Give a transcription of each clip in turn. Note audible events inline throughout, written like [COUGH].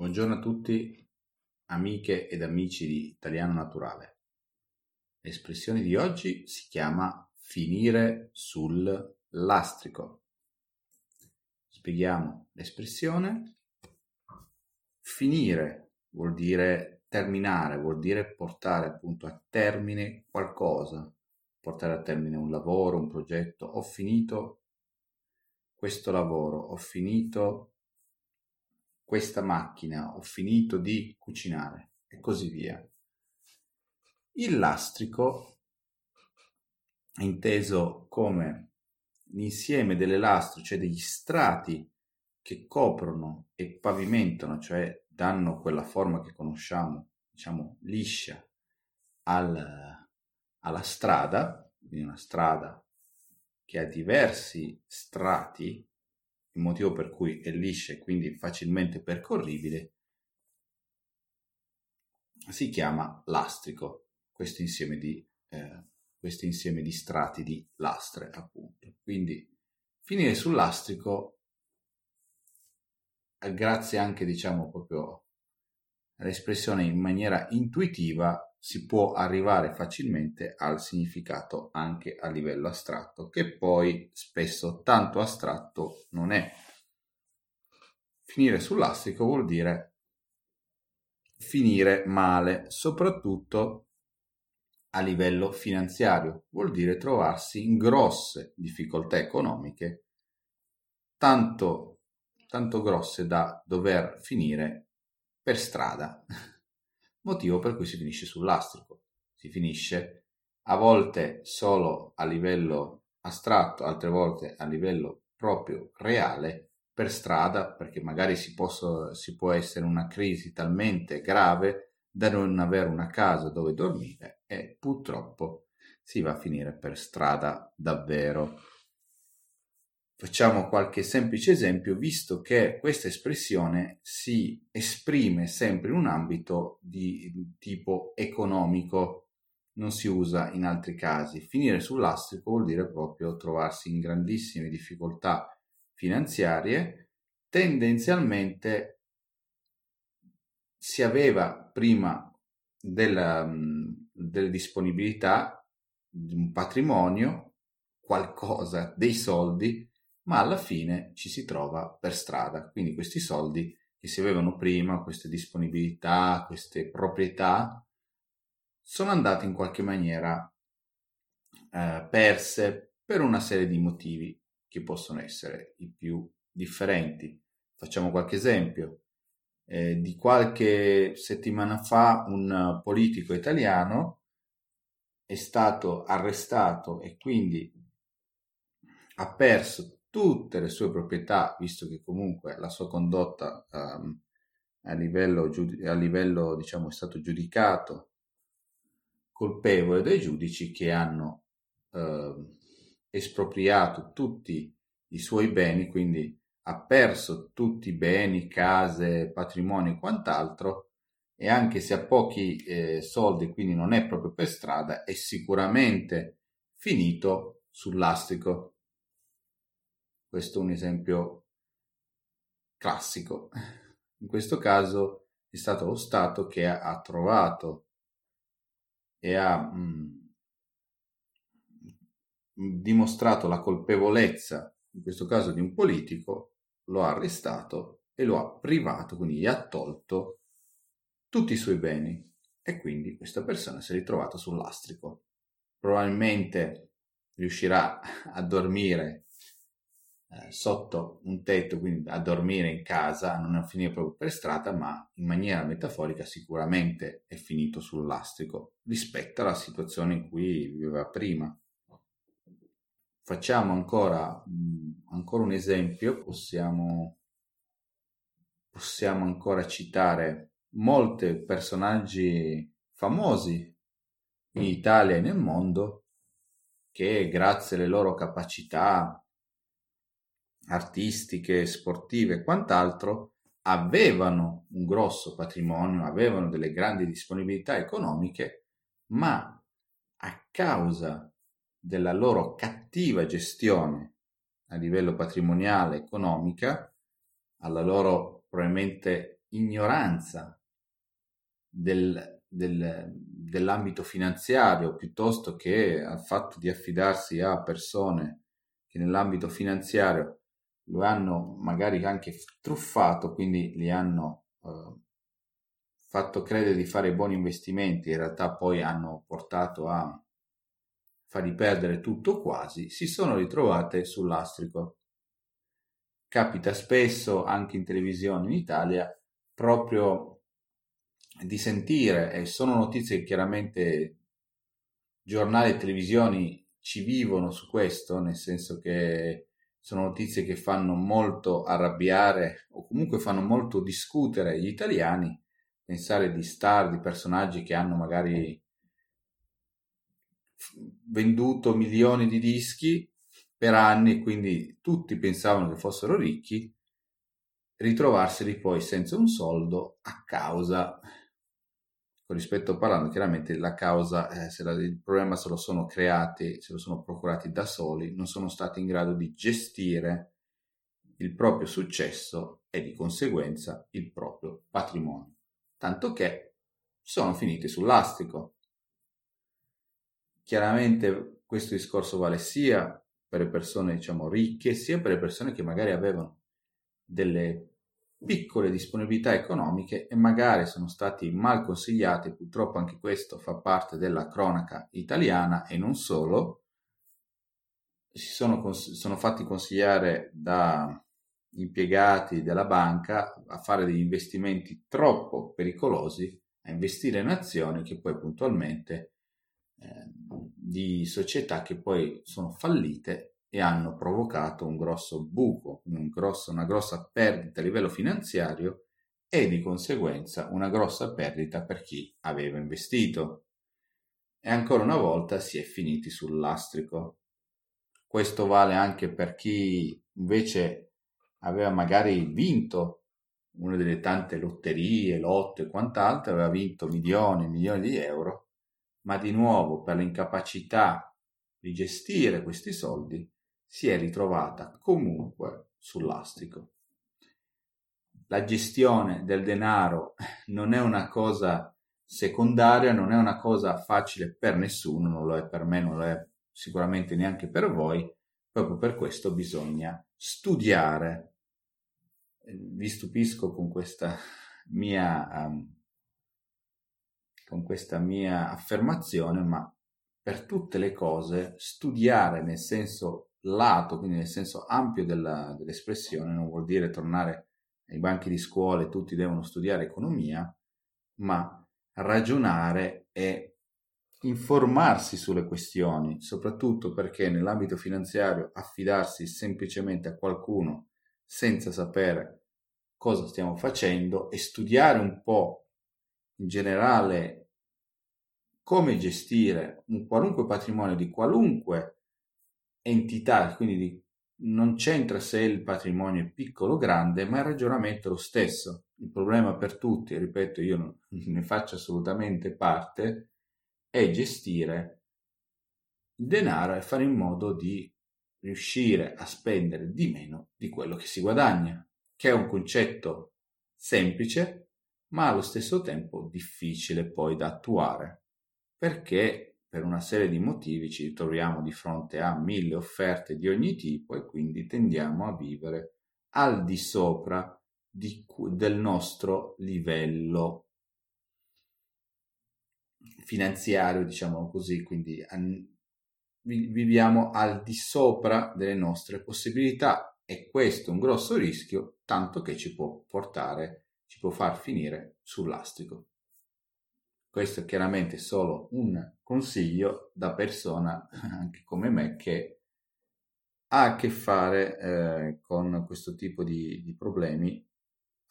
Buongiorno a tutti, amiche ed amici di Italiano Naturale. L'espressione di oggi si chiama finire sul lastrico. Spieghiamo l'espressione. Finire vuol dire terminare, vuol dire portare appunto a termine qualcosa, portare a termine un lavoro, un progetto. Ho finito questo lavoro, ho finito questa macchina, ho finito di cucinare e così via. Il lastrico, inteso come l'insieme dell'elastro, cioè degli strati che coprono e pavimentano, cioè danno quella forma che conosciamo, diciamo liscia, al, alla strada, quindi una strada che ha diversi strati, il motivo per cui è liscia e quindi facilmente percorribile, si chiama lastrico, questo insieme di, eh, questo insieme di strati di lastre, appunto. Quindi finire sul lastrico, eh, grazie anche, diciamo, proprio all'espressione in maniera intuitiva, si può arrivare facilmente al significato anche a livello astratto, che poi spesso tanto astratto non è. Finire sull'astrico vuol dire finire male, soprattutto a livello finanziario, vuol dire trovarsi in grosse difficoltà economiche, tanto, tanto grosse da dover finire per strada motivo per cui si finisce sul lastrico. Si finisce a volte solo a livello astratto, altre volte a livello proprio reale per strada, perché magari si, posso, si può essere una crisi talmente grave da non avere una casa dove dormire e purtroppo si va a finire per strada davvero. Facciamo qualche semplice esempio, visto che questa espressione si esprime sempre in un ambito di tipo economico, non si usa in altri casi. Finire sul lastrico vuol dire proprio trovarsi in grandissime difficoltà finanziarie, tendenzialmente si aveva prima della, delle disponibilità di un patrimonio, qualcosa, dei soldi, ma alla fine ci si trova per strada. Quindi questi soldi che si avevano prima, queste disponibilità, queste proprietà, sono andate in qualche maniera eh, perse per una serie di motivi che possono essere i più differenti. Facciamo qualche esempio. Eh, di qualche settimana fa un politico italiano è stato arrestato e quindi ha perso tutte le sue proprietà, visto che comunque la sua condotta um, a livello, a livello diciamo, è stato giudicato colpevole dai giudici che hanno uh, espropriato tutti i suoi beni, quindi ha perso tutti i beni, case, patrimoni e quant'altro, e anche se ha pochi eh, soldi, quindi non è proprio per strada, è sicuramente finito sul lastrico. Questo è un esempio classico. In questo caso è stato lo Stato che ha, trovato e ha mh, mm, dimostrato la colpevolezza, in questo caso di un politico, lo ha arrestato e lo ha privato, quindi gli ha tolto tutti i suoi beni e quindi questa persona si è ritrovata sul lastrico. Probabilmente riuscirà a dormire eh, sotto un tetto, quindi a dormire in casa, non è finito proprio per strada, ma in maniera metaforica sicuramente è finito sul lastrico rispetto alla situazione in cui viveva prima. Facciamo ancora, mh, ancora un esempio, possiamo, possiamo ancora citare molti personaggi famosi in Italia e nel mondo che grazie alle loro capacità artistiche, sportive e quant'altro, avevano un grosso patrimonio, avevano delle grandi disponibilità economiche, ma a causa della loro cattiva gestione a livello patrimoniale, economica, alla loro probabilmente ignoranza del, del, dell'ambito finanziario piuttosto che al fatto di affidarsi a persone che nell'ambito finanziario lo hanno magari anche truffato, quindi li hanno eh, fatto credere di fare buoni investimenti, in realtà poi hanno portato a fargli perdere tutto quasi, si sono ritrovate sull'astrico. Capita spesso anche in televisione in Italia proprio di sentire, e sono notizie che chiaramente giornali e televisioni ci vivono su questo, nel senso che sono notizie che fanno molto arrabbiare o comunque fanno molto discutere gli italiani, pensare di star, di personaggi che hanno magari venduto milioni di dischi per anni, quindi tutti pensavano che fossero ricchi, ritrovarseli poi senza un soldo a causa, rispetto parlando, chiaramente la causa, eh, se la, il problema se lo sono creati, se lo sono procurati da soli, non sono stati in grado di gestire il proprio successo e di conseguenza il proprio patrimonio. Tanto che sono finiti sull'astico. Chiaramente questo discorso vale sia per le persone diciamo ricche sia per le persone che magari avevano delle piccole disponibilità economiche e magari sono stati mal consigliati, purtroppo anche questo fa parte della cronaca italiana e non solo, si sono, sono fatti consigliare da impiegati della banca a fare degli investimenti troppo pericolosi, a investire in azioni che poi puntualmente eh, di società che poi sono fallite e hanno provocato un grosso buco, un grosso, una grossa perdita a livello finanziario e di conseguenza una grossa perdita per chi aveva investito. E ancora una volta si è finiti sul lastrico. Questo vale anche per chi invece aveva magari vinto una delle tante lotterie, lotto e quant'altro, aveva vinto milioni e milioni di euro ma di nuovo per l'incapacità di gestire questi soldi si è ritrovata comunque sull'astico. La gestione del denaro non è una cosa secondaria, non è una cosa facile per nessuno, non lo è per me, non lo è sicuramente neanche per voi, proprio per questo bisogna studiare. Vi stupisco con questa mia um, con questa mia affermazione, ma per tutte le cose studiare nel senso lato, quindi nel senso ampio della, dell'espressione, non vuol dire tornare ai banchi di scuola e tutti devono studiare economia, ma ragionare e informarsi sulle questioni, soprattutto perché nell'ambito finanziario affidarsi semplicemente a qualcuno senza sapere cosa stiamo facendo e studiare un po' in generale come gestire un qualunque patrimonio di qualunque entità, quindi di, non c'entra se il patrimonio è piccolo o grande, ma il ragionamento è lo stesso. Il problema per tutti, ripeto, io non [LAUGHS] ne faccio assolutamente parte, è gestire il denaro e fare in modo di riuscire a spendere di meno di quello che si guadagna, che è un concetto semplice, ma allo stesso tempo difficile poi da attuare perché per una serie di motivi ci troviamo di fronte a mille offerte di ogni tipo e quindi tendiamo a vivere al di sopra di, del nostro livello finanziario, diciamo così, quindi an, viviamo al di sopra delle nostre possibilità e questo è un grosso rischio, tanto che ci può portare, ci può far finire sull'astico. Questo è chiaramente solo un consiglio da persona, [LAUGHS] anche come me, che ha a che fare eh, con questo tipo di, di, problemi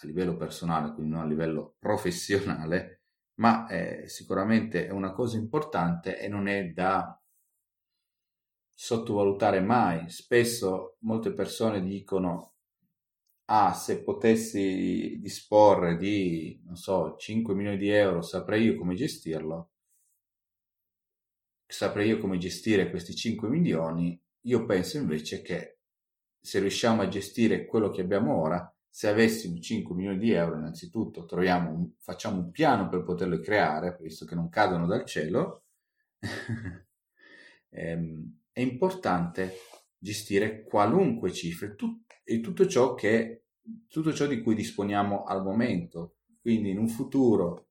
a livello personale, quindi non a livello [LAUGHS] professionale, ma eh, sicuramente è una cosa importante e non è da sottovalutare mai. Spesso molte persone dicono ah, se potessi disporre di, non so, 5 milioni di euro, saprei io come gestirlo, saprei io come gestire questi 5 milioni, io penso invece che se riusciamo a gestire quello che abbiamo ora, Se avessimo 5 milioni di euro, innanzitutto troviamo, facciamo un piano per poterlo creare, visto che non cadono dal cielo. [LAUGHS] Ehm, è importante gestire qualunque cifra tut- e tutto ciò, che, tutto ciò di cui disponiamo al momento. Quindi in un futuro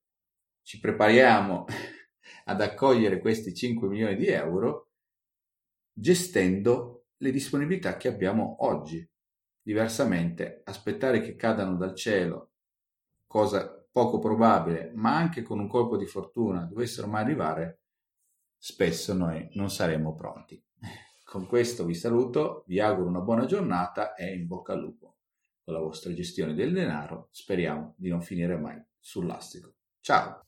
ci prepariamo [LAUGHS] ad accogliere questi 5 milioni di euro gestendo le disponibilità che abbiamo oggi. Diversamente, aspettare che cadano dal cielo, cosa poco probabile, ma anche con un colpo di fortuna dovessero mai arrivare, spesso noi non saremo pronti. Con questo vi saluto, vi auguro una buona giornata e in bocca al lupo. Con la vostra gestione del denaro speriamo di non finire mai sul lastrico. Ciao!